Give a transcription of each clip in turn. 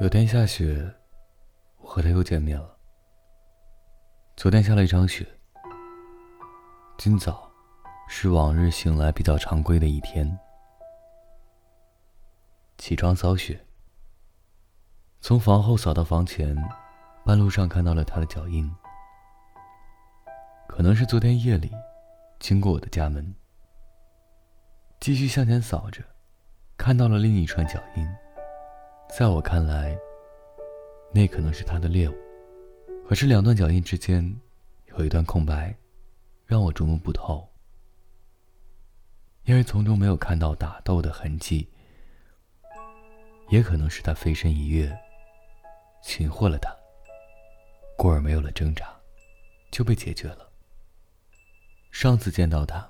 有天下雪，我和他又见面了。昨天下了一场雪，今早是往日醒来比较常规的一天。起床扫雪，从房后扫到房前，半路上看到了他的脚印，可能是昨天夜里经过我的家门。继续向前扫着，看到了另一串脚印。在我看来，那可能是他的猎物。可是两段脚印之间有一段空白，让我琢磨不透。因为从中没有看到打斗的痕迹，也可能是他飞身一跃，擒获了他，故而没有了挣扎，就被解决了。上次见到他，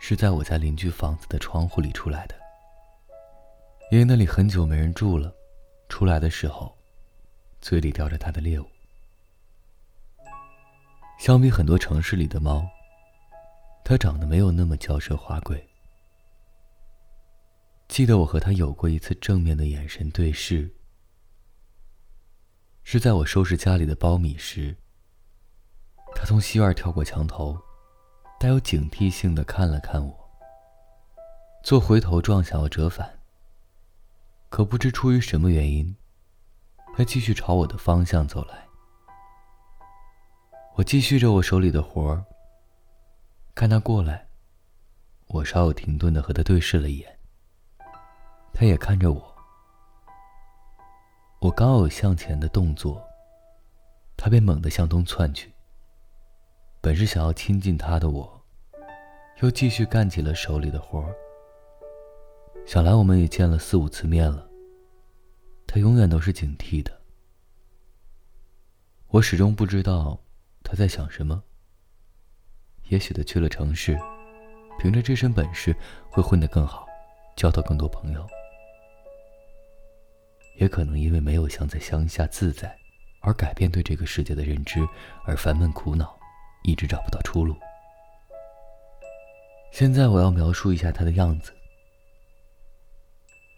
是在我家邻居房子的窗户里出来的。因为那里很久没人住了，出来的时候，嘴里叼着他的猎物。相比很多城市里的猫，它长得没有那么娇奢华贵。记得我和他有过一次正面的眼神对视，是在我收拾家里的苞米时，他从西院跳过墙头，带有警惕性的看了看我，做回头状想要折返。可不知出于什么原因，他继续朝我的方向走来。我继续着我手里的活儿。看他过来，我稍有停顿的和他对视了一眼。他也看着我。我刚有向前的动作，他便猛地向东窜去。本是想要亲近他的我，又继续干起了手里的活儿。想来我们也见了四五次面了。他永远都是警惕的。我始终不知道他在想什么。也许他去了城市，凭着这身本事会混得更好，交到更多朋友。也可能因为没有像在乡下自在，而改变对这个世界的认知，而烦闷苦恼，一直找不到出路。现在我要描述一下他的样子。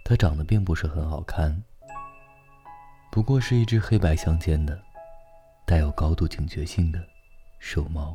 它长得并不是很好看，不过是一只黑白相间的、带有高度警觉性的瘦猫。